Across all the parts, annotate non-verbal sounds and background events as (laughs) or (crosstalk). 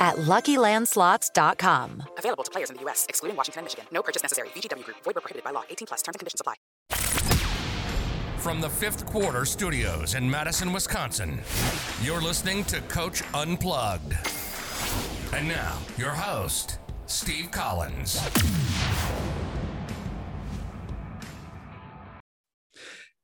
at LuckyLandSlots.com. Available to players in the U.S., excluding Washington and Michigan. No purchase necessary. VGW Group. Void were prohibited by law. 18 plus. Terms and conditions apply. From the Fifth Quarter Studios in Madison, Wisconsin, you're listening to Coach Unplugged. And now, your host, Steve Collins.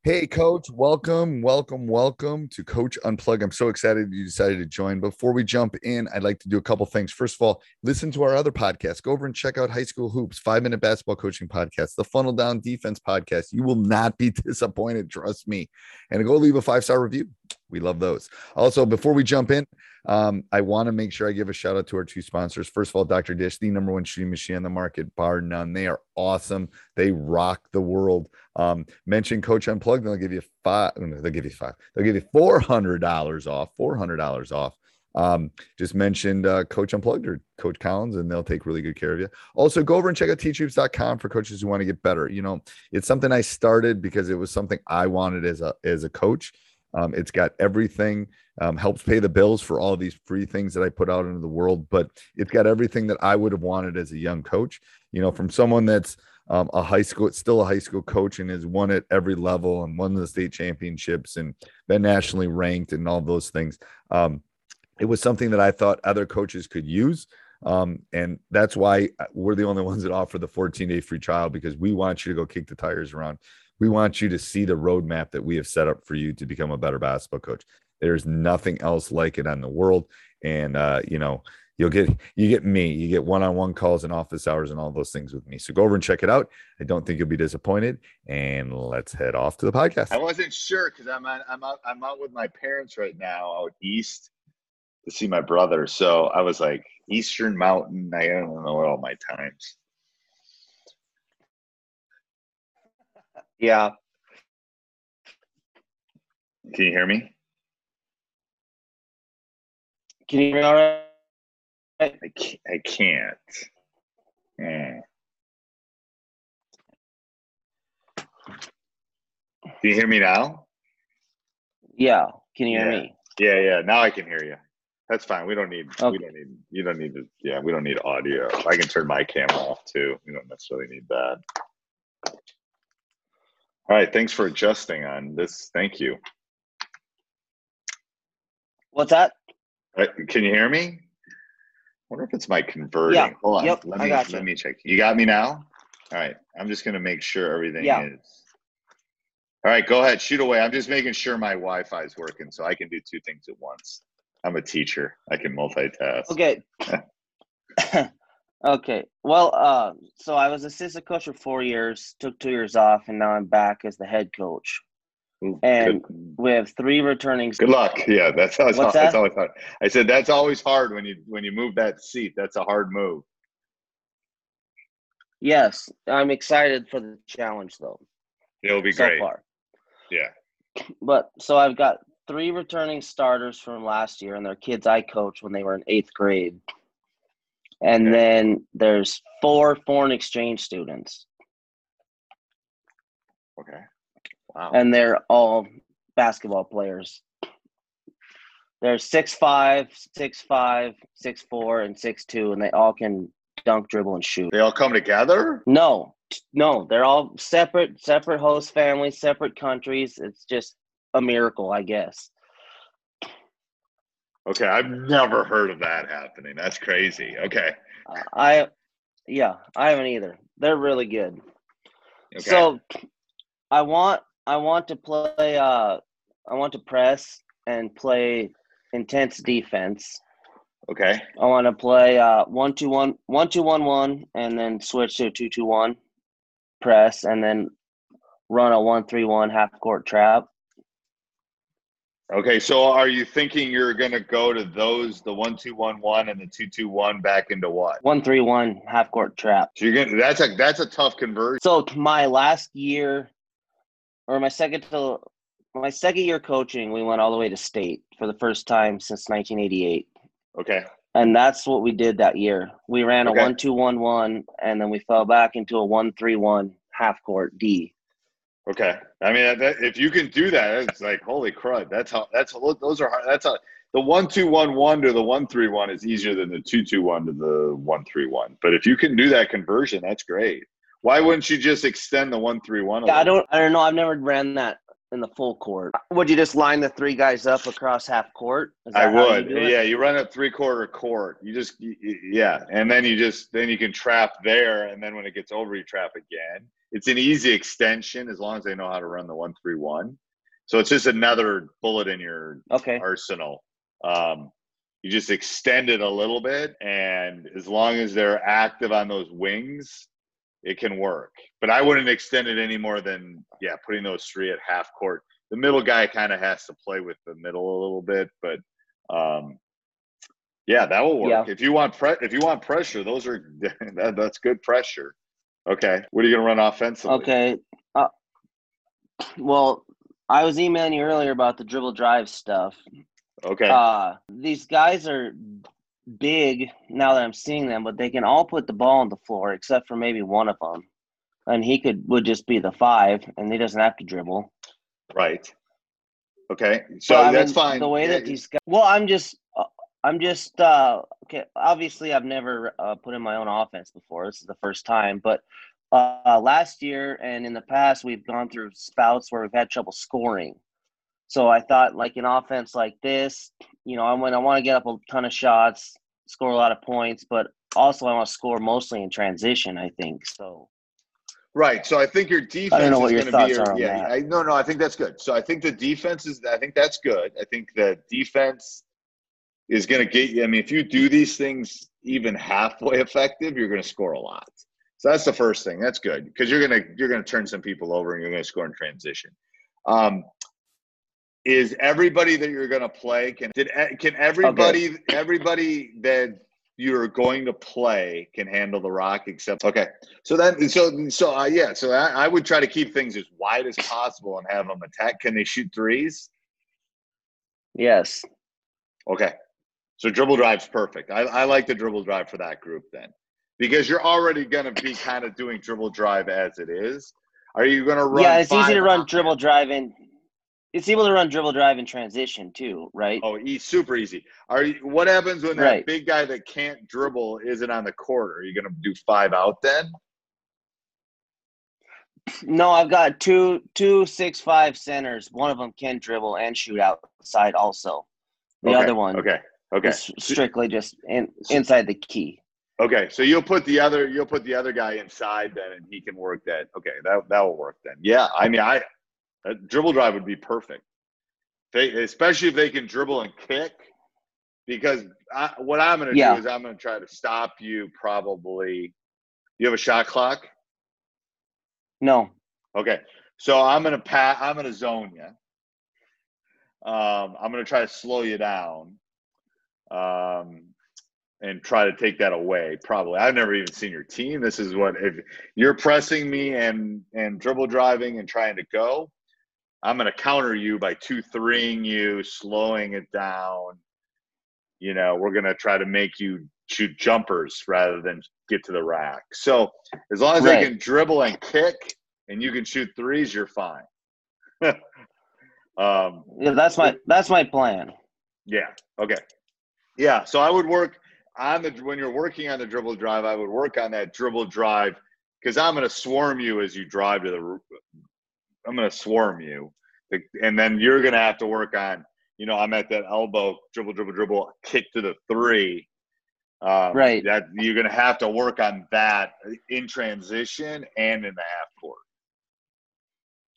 Hey, Coach, welcome, welcome, welcome to Coach Unplug. I'm so excited you decided to join. Before we jump in, I'd like to do a couple things. First of all, listen to our other podcast. Go over and check out High School Hoops, five minute basketball coaching podcast, the Funnel Down Defense podcast. You will not be (laughs) disappointed, trust me. And go leave a five star review. We love those. Also, before we jump in, um, I want to make sure I give a shout out to our two sponsors. First of all, Dr. Dish, the number one shooting machine on the market, bar none. They are awesome. They rock the world. Um, mention Coach Unplugged, and they'll give you five. They'll give you five. They'll give you four hundred dollars off. Four hundred dollars off. Um, just mentioned uh, Coach Unplugged or Coach Collins, and they'll take really good care of you. Also, go over and check out teachhoops.com for coaches who want to get better. You know, it's something I started because it was something I wanted as a as a coach. Um, it's got everything, um, helps pay the bills for all these free things that I put out into the world, but it's got everything that I would have wanted as a young coach. You know, from someone that's um, a high school, still a high school coach and has won at every level and won the state championships and been nationally ranked and all those things. Um, it was something that I thought other coaches could use. Um, and that's why we're the only ones that offer the 14 day free trial because we want you to go kick the tires around we want you to see the roadmap that we have set up for you to become a better basketball coach. There's nothing else like it on the world. And, uh, you know, you'll get, you get me, you get one-on-one calls and office hours and all those things with me. So go over and check it out. I don't think you'll be disappointed. And let's head off to the podcast. I wasn't sure because I'm, I'm out, I'm out with my parents right now out East to see my brother. So I was like Eastern mountain. I don't know all my times. Yeah. Can you hear me? Can you hear me all right? I can't. I can't. Mm. Can you hear me now? Yeah. Can you yeah. hear me? Yeah, yeah. Now I can hear you. That's fine. We don't need. Okay. We don't need. You don't need to. Yeah, we don't need audio. I can turn my camera off too. We don't necessarily need that. All right, thanks for adjusting on this. Thank you. What's that? Uh, can you hear me? I wonder if it's my converting. Yeah. Hold on. Yep, let me let you. me check. You got me now? All right. I'm just gonna make sure everything yeah. is. All right, go ahead. Shoot away. I'm just making sure my Wi-Fi is working so I can do two things at once. I'm a teacher. I can multitask. Okay. (laughs) (laughs) Okay. Well, uh, so I was assistant coach for four years, took two years off, and now I'm back as the head coach. And good. we have three returning. Good luck. Yeah, that's always What's hard. That? That's always hard. I said that's always hard when you when you move that seat. That's a hard move. Yes, I'm excited for the challenge though. It'll be so great. Far. Yeah. But so I've got three returning starters from last year, and they're kids I coached when they were in eighth grade. And then there's four foreign exchange students. Okay. Wow. And they're all basketball players. They're six five, six five, six four, and six two, and they all can dunk, dribble, and shoot. They all come together? No, no, they're all separate, separate host families, separate countries. It's just a miracle, I guess. Okay, I've never heard of that happening. That's crazy. Okay. I, yeah, I haven't either. They're really good. Okay. So, I want, I want to play. Uh, I want to press and play intense defense. Okay. I want to play uh, one two one one two one one, and then switch to two two one, press, and then run a one three one half court trap. Okay, so are you thinking you're going to go to those the one two one one and the two two one back into what? One three one half court trap. So you're to that's a that's a tough conversion. So my last year, or my second to my second year coaching, we went all the way to state for the first time since 1988. Okay. And that's what we did that year. We ran a Okay. one two one one, and then we fell back into a one three one half court D. Okay. I mean, that, if you can do that, it's like holy crud. That's how. That's those are hard. That's how the one two one one to the one three one is easier than the two two one to the one three one. But if you can do that conversion, that's great. Why wouldn't you just extend the one three one? Yeah, I don't. I don't know. I've never ran that in the full court. Would you just line the three guys up across half court? Is I that how you would. do? Yeah, you run a three quarter court. You just y- y- yeah, and then you just then you can trap there, and then when it gets over, you trap again. It's an easy extension as long as they know how to run the one three one. So it's just another bullet in your Okay. arsenal. Um, you just extend it a little bit, and as long as they're active on those wings, it can work. But I wouldn't extend it any more than yeah, putting those three at half court. The middle guy kind of has to play with the middle a little bit, but um, yeah, that will work. Yeah. If you want pre- if you want pressure, those are (laughs) that, that's good pressure. Okay, what are you gonna run offensively? Okay. Uh, well, I was emailing you earlier about the dribble drive stuff. Okay. Uh, these guys are big now that I'm seeing them, but they can all put the ball on the floor except for maybe one of them. And he could would just be the five, and he doesn't have to dribble. Right. Okay. So that's mean, fine. The way Yeah, that these guys. Well, I'm just. uh, I'm just. uh Okay. Obviously, I've never uh, put in my own offense before. This is the first time, but. Uh, last year and in the past, we've gone through spouts where we've had trouble scoring. So I thought, like an offense like this, you know, I want I want to get up a ton of shots, score a lot of points, but also I want to score mostly in transition. I think so. Right. So I think your defense I don't know what is your going to be thoughts your, are on yeah. that. I, no, no, I think that's good. So I think the defense is. I think that's good. I think the defense is going to get you. I mean, if you do these things even halfway effective, you're going to score a lot. So that's the first thing. That's good because you're gonna you're gonna turn some people over and you're gonna score in transition. Um, is everybody that you're gonna play can did e, can everybody everybody that you're going to play can handle the rock except okay. So then so so uh, yeah so I, I would try to keep things as wide as possible and have them attack. Can they shoot threes? Yes. okay. So dribble drive's perfect. I, I like the dribble drive for that group then. Because you're already going to be kind of doing dribble drive as it is. Are you going to run yeah, it's easy to run dribble drive in. It's able to run dribble drive in transition too, right? Oh, he's super easy. Are you? What happens when that Right. big guy that can't dribble isn't on the court? Are you going to do five out then? No, I've got two two six five centers. One of them can dribble and shoot outside also. The Okay, other one Okay. Okay. is strictly just in, inside the key. Okay. So you'll put the other you'll put the other guy inside then, and he can work that. Okay, that that will work then. Yeah. I mean, I a dribble drive would be perfect. They especially if they can dribble and kick. Because I, what I'm going to Yeah. do is I'm going to try to stop you. Probably. You have a shot clock. No. Okay. So I'm gonna pat. I'm gonna zone you. Um, I'm gonna try to slow you down, um, and try to take that away. Probably. I've never even seen your team. This is what if you're pressing me and and dribble driving and trying to go. I'm gonna counter you by two threeing you, slowing it down. You know, we're gonna try to make you shoot jumpers rather than get to the rack. So as long as they can dribble and kick and you can shoot threes, you're fine. (laughs) um, yeah, that's my that's my plan. Yeah. Okay. Yeah. So I would work on the when you're working on the dribble drive, I would work on that dribble drive because I'm going to swarm you as you drive to the. I'm going to swarm you, and then you're going to have to work on. You know, I'm at that elbow dribble, dribble, dribble, kick to the three. Um, right. That you're going to have to work on that in transition and in the half court.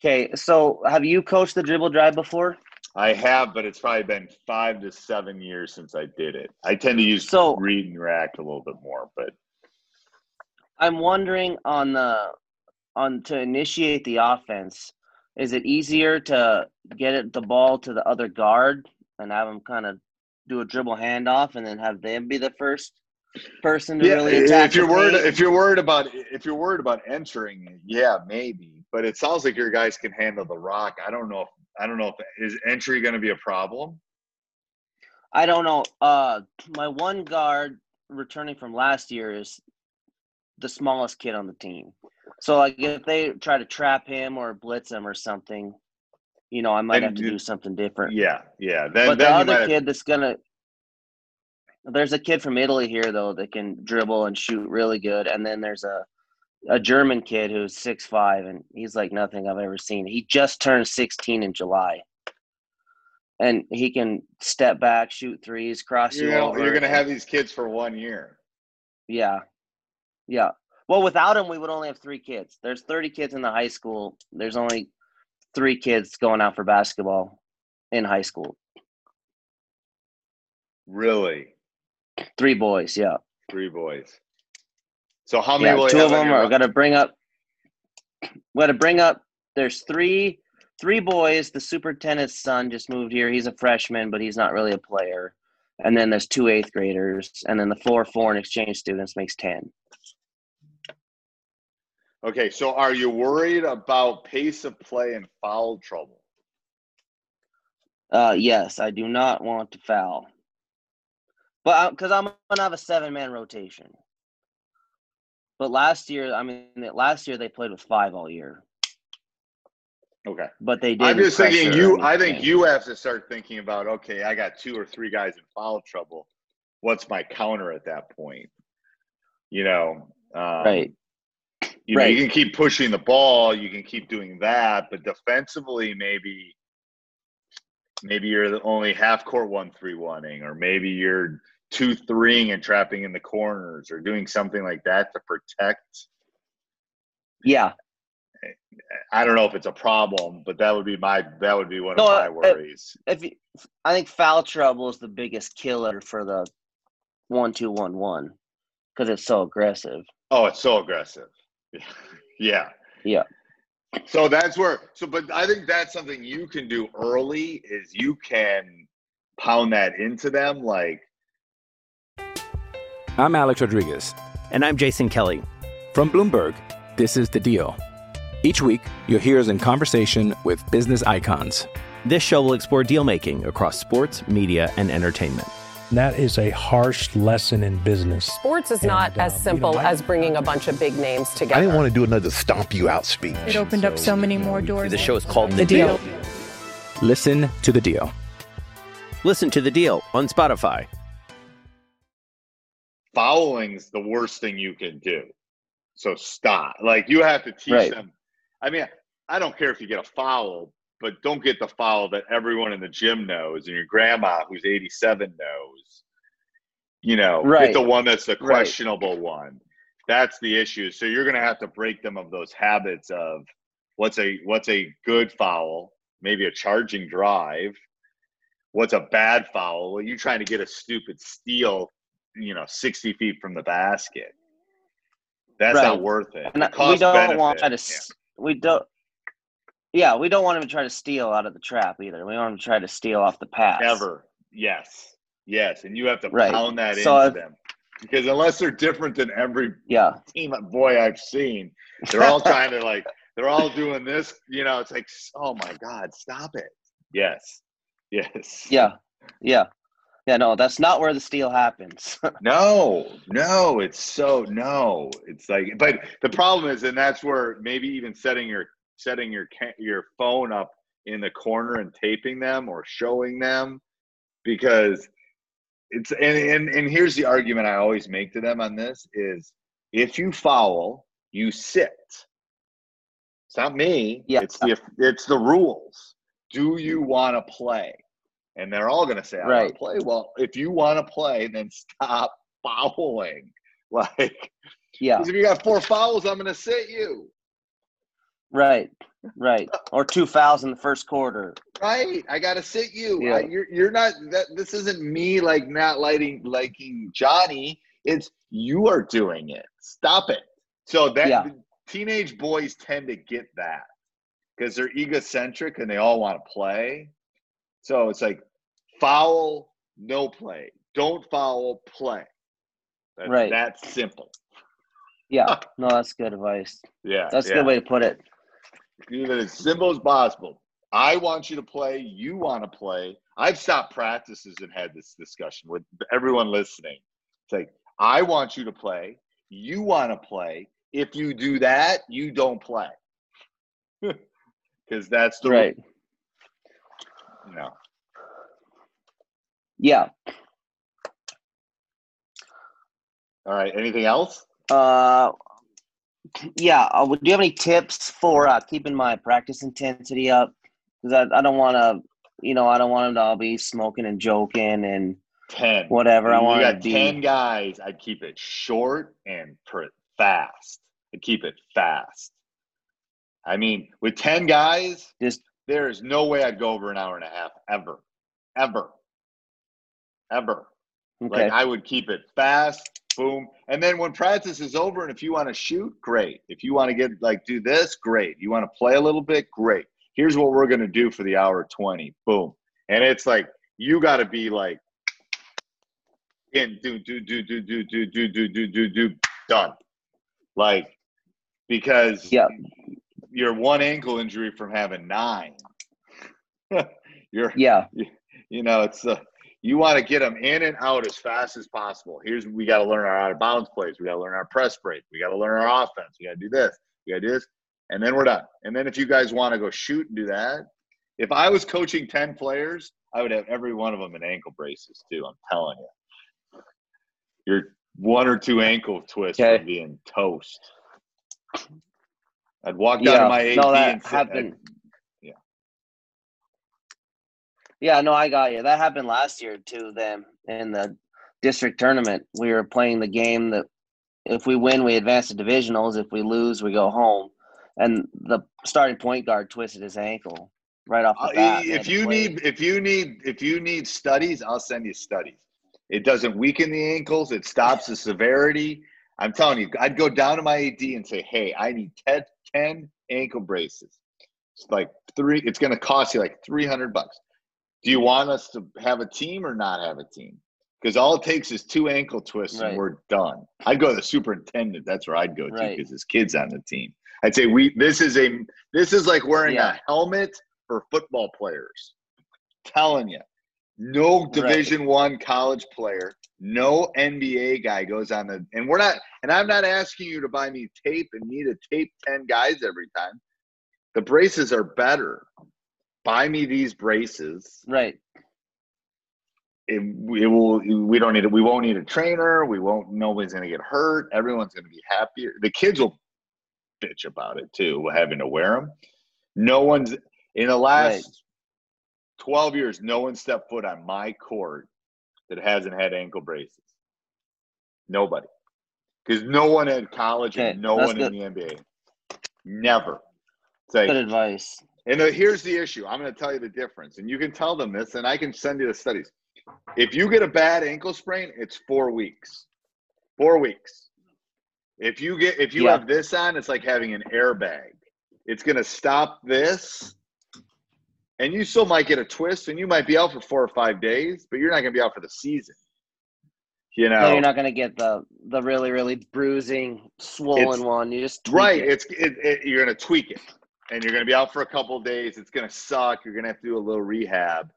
Okay, so have you coached the dribble drive before? I have, but it's probably been five to seven years since I did it. I tend to use so, read and react a little bit more, but I'm wondering on the on to initiate the offense. Is it easier to get it, the ball to the other guard and have them kind of do a dribble handoff and then have them be the first person to yeah, really attack? If you're worried, if you're worried about if you're worried about entering, yeah, maybe. But it sounds like your guys can handle the rock. I don't know if I don't know if is entry going to be a problem. I don't know. Uh, my one guard returning from last year is the smallest kid on the team. So like if they try to trap him or blitz him or something, you know, I might have to do something different. Yeah, yeah. Then, but then the other have... kid that's gonna there's a kid from Italy here though that can dribble and shoot really good, and then there's a a German kid who's six five and he's like nothing I've ever seen. He just turned sixteen in July. And he can step back, shoot threes, cross you you know, over. You're gonna have these kids for one year. Yeah. Yeah. Well, without him, we would only have three kids. There's 30 kids in the high school. There's only three kids going out for basketball in high school. Really? Three boys, yeah. Three boys. So how many? Yeah, two of them are going to bring up. Got to bring up. There's three three boys. The superintendent's son just moved here. He's a freshman, but he's not really a player. And then there's two eighth graders, and then the four foreign exchange students makes ten. Okay, so are you worried about pace of play and foul trouble? Uh, yes, I do not want to foul, but because I'm gonna have a seven man rotation. But last year, I mean, last year they played with five all year. Okay. But they did. I'm just thinking you. I think you have to start thinking about. Okay, I got two or three guys in foul trouble. What's my counter at that point? You know. Um, right. You know, you can keep pushing the ball. You can keep doing that, but defensively, maybe. Maybe you're the only half court one three oneing, or maybe you're two threeing and trapping in the corners, or doing something like that to protect. Yeah. I don't know if it's a problem, but that would be my that would be one No, of my worries. If you, I think foul trouble is the biggest killer for the one two one one because it's so aggressive. Oh, it's so aggressive. (laughs) Yeah. Yeah. So that's where so but I think that's something you can do early is you can pound that into them like I'm Alex Rodriguez. And I'm Jason Kelly. From Bloomberg, this is The Deal. Each week, you'll hear us in conversation with business icons. This show will explore deal making across sports, media, and entertainment. And that is a harsh lesson in business. Sports is not And, uh, as you know, simple I- as bringing a bunch of big names together. I didn't want to do another stomp you out speech. It opened up so many more doors. The show is called The The Deal. Deal. Listen to The Deal. Listen to The Deal on Spotify. fouling's the worst thing you can do. So stop. Like you have to teach Right. them. I mean, I don't care if you get a foul, but don't get the foul that everyone in the gym knows and your grandma who's 87 knows. You know, Right. get the one that's the Right. questionable one. That's the issue. So you're going to have to break them of those habits of what's a what's a good foul, maybe a charging drive. What's a bad foul? Well, you're trying to get a stupid steal, you know, 60 feet from the basket. That's not worth it. And we don't benefit, want to. yeah. We don't. Yeah, we don't want him to try to steal out of the trap either. We want him to try to steal off the pass. Never. Yes. Yes. And you have to Right. pound that So into if- them. Because unless they're different than every Yeah. team boy I've seen, they're all (laughs) trying to like they're all doing this, you know, it's like oh my God, stop it. Yes. Yes. Yeah. Yeah. Yeah, no, that's not where the steal happens. (laughs) no, no, it's so no. It's like, but the problem is, and that's where maybe even setting your setting your your phone up in the corner and taping them or showing them because it's and, and and here's the argument I always make to them on this is if you foul, you sit. It's not me. Yeah. It's the it's the rules. Do you want to play? And they're all going to say, "I right. want to play." Well, if you want to play, then stop (laughs) fouling. Like, yeah. Because if you got four fouls, I'm going to sit you. Right, right. (laughs) Or two fouls in the first quarter. Right. I got to sit you. Yeah. I, you're you're not that. This isn't me like not liking liking Johnny. It's you are doing it. Stop it. So that yeah. teenage boys tend to get that because they're egocentric and they all want to play. So it's like foul, no play. Don't foul, play. That's, right. That's simple. Yeah. (laughs) No, that's good advice. Yeah. That's yeah. a good way to put it. Keep it as simple as possible. I want you to play. You want to play. I've stopped practices and had this discussion with everyone listening. It's like, I want you to play. You want to play. If you do that, you don't play. (laughs) Because that's the right. No. Yeah. All right. Anything else? Uh, yeah. Uh, do you have any tips for uh, keeping my practice intensity up? Because I, I don't want to, you know, I don't want them to all be smoking and joking and ten whatever. I want to be ten guys. I'd keep it short and fast. I'd keep it fast. I mean, with ten guys, just there is no way I'd go over an hour and a half ever, ever, ever. Okay. Like I would keep it fast, boom. And then when practice is over, and if you want to shoot, great. If you want to get like do this, great. You want to play a little bit, great. Here's what we're gonna do for the hour 20. Boom. And it's like you gotta be like in do do do do do do do do do do do done. Like because yeah you're one ankle injury from having nine. you're yeah. You, you know, it's uh, you want to get them in and out as fast as possible. Here's we got to learn our out of bounds plays. We got to learn our press break. We got to learn our offense. We got to do this. We got to do this, and then we're done. And then if you guys want to go shoot and do that, if I was coaching ten players, I would have every one of them in ankle braces too. I'm telling you, you're one or two ankle twists okay. from being toast. I'd walk down yeah, to my AD no, that and sit, happened. I'd, yeah. Yeah, no, I got you. That happened last year too. Then in the district tournament, we were playing the game that if we win, we advance to divisionals. If we lose, we go home. And the starting point guard twisted his ankle right off the uh, bat. If you need, if you need, if you need studies, I'll send you studies. It doesn't weaken the ankles. It stops the severity. I'm telling you, I'd go down to my AD and say, "Hey, I need 10, 10 ankle braces. It's like three. It's going to cost you like 300 bucks. Do you want us to have a team or not have a team? Because all it takes is two ankle twists right. and we're done. I'd go to the superintendent. That's where I'd go to because his kid's on the team. I'd say we. This is a. This is like wearing yeah. a helmet for football players. telling you, no Division right. One college player no NBA guy goes on the and we're not and I'm not asking you to buy me tape and me to tape 10 guys every time. The braces are better. Buy me these braces. Right. It, it will we don't need it we won't need a trainer we won't nobody's going to get hurt everyone's going to be happier the kids will bitch about it too having to wear them no one's in the last right. 12 years no one stepped foot on my court that hasn't had ankle braces. Nobody. Because no one at college okay, and no one good. in the NBA. Never. Say, good advice. And the, here's the issue. I'm going to tell you the difference. And you can tell them this, and I can send you the studies. If you get a bad ankle sprain, it's four weeks. Four weeks. If you get if you yeah. have this on, it's like having an airbag. It's going to stop this and you still might get a twist and you might be out for four or five days, but you're not going to be out for the season. You know, no, you're not going to get the the really really bruising, swollen one. You just right. It. It's it, it, you're going to tweak it, and you're going to be out for a couple days. It's going to suck. You're going to have to do a little rehab.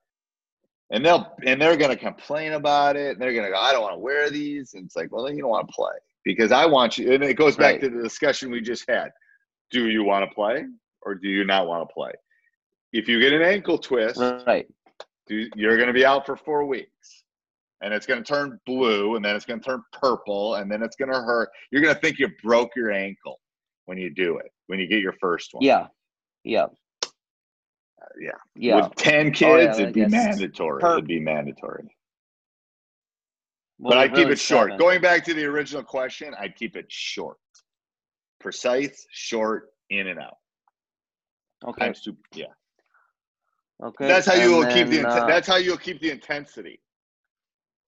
and they'll and they're going to complain about it. And they're going to go, I don't want to wear these. And it's like, well, then you don't want to play because I want you. And it goes back Right. to the discussion we just had. Do you want to play or do you not want to play? If you get an ankle twist, Right. do, you're going to be out for four weeks. And it's going to turn blue, and then it's going to turn purple, and then it's going to hurt. You're going to think you broke your ankle when you do it, when you get your first one. Yeah. Yeah. yeah. Yeah. With 10 kids, Oh, yeah, it'd be mandatory. Per- it'd be mandatory. Well, but I'd keep really it short. seven. Going back to the original question, I'd keep it short. Precise, short, in and out. Okay. Two. Yeah. Okay. That's how you will keep the uh, that's how you'll keep the intensity.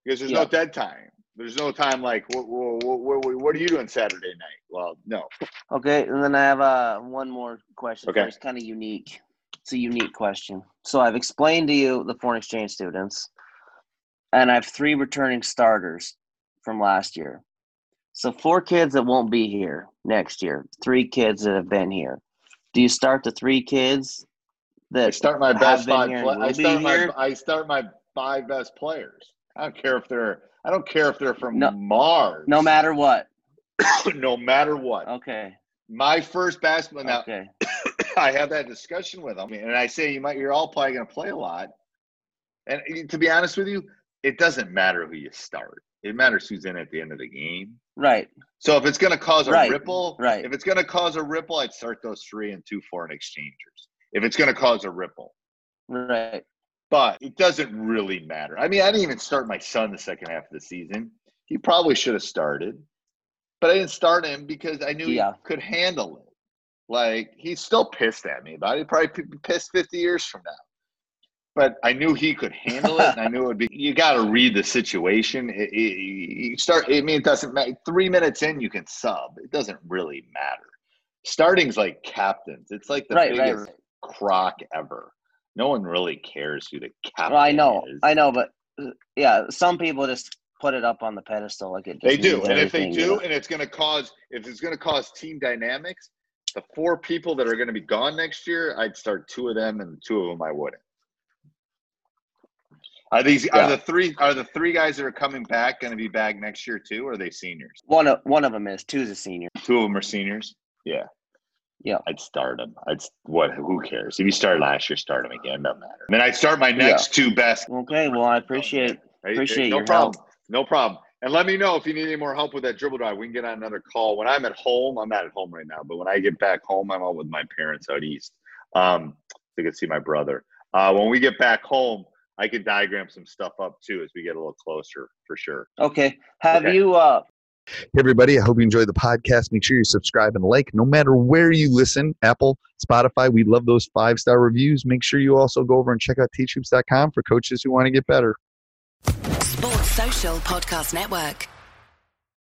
Because there's no dead time. There's no time like what, what, what, what are you doing Saturday night? Well, no. Okay, and then I have uh, one more question. Okay. It's kind of unique. It's a unique question. So I've explained to you the foreign exchange students, and I have three returning starters from last year. So four kids that won't be here next year, three kids that have been here. Do you start the three kids that I start my best five. here and Play- will I start my here? I start my five best players. I don't care if they're I don't care if they're from No- Mars. No matter what. (coughs) no matter what. Okay. My first basketball. Now Okay. (coughs) I have that discussion with them, and I say you might. You're all probably going to play a lot. And to be honest with you, it doesn't matter who you start. It matters who's in at the end of the game. Right. So if it's going to cause a Right, ripple, right. If it's going to cause a ripple, I'd start those three and two foreign exchangers. If it's going to cause a ripple, Right. But it doesn't really matter. I mean, I didn't even start my son the second half of the season. He probably should have started, but I didn't start him because I knew Yeah. he could handle it. Like he's still pissed at me about it. He'd probably be pissed 50 years from now. But I knew he could handle it, and I knew it would be. You got to read the situation. It, it, you start. I mean, it doesn't matter. Three minutes in, you can sub. It doesn't really matter. Starting's like captains. It's like the Right, right, biggest crock ever. No one really cares who the captain Well, I know, is. I know, but uh, yeah, some people just put it up on the pedestal like it. They do, and if they you do, know? and it's going to cause if it's going to cause team dynamics, the four people that are going to be gone next year, I'd start two of them, and two of them I wouldn't. Are these Yeah. are the three are the three guys that are coming back going to be back next year too? Or are they seniors? one of one of them is two's a senior. Two of them are seniors. Yeah, Yeah. I'd start them. I'd what? Who cares? If you started last year, start them again. Doesn't matter. Then I'd start my next two best. Okay, well, I appreciate Hey, appreciate no your problem. help. No problem. And let me know if you need any more help with that dribble drive. We can get on another call. When I'm at home, I'm not at home right now, but when I get back home, I'm out with my parents out east. Um, so you can see my brother. Uh, when we get back home, I can diagram some stuff up too as we get a little closer for sure. Okay, have Okay. you? uh Hey, everybody. I hope you enjoyed the podcast. Make sure you subscribe and like no matter where you listen Apple, Spotify. We love those five star reviews. Make sure you also go over and check out teachhoops.com for coaches who want to get better. Sports Social Podcast Network.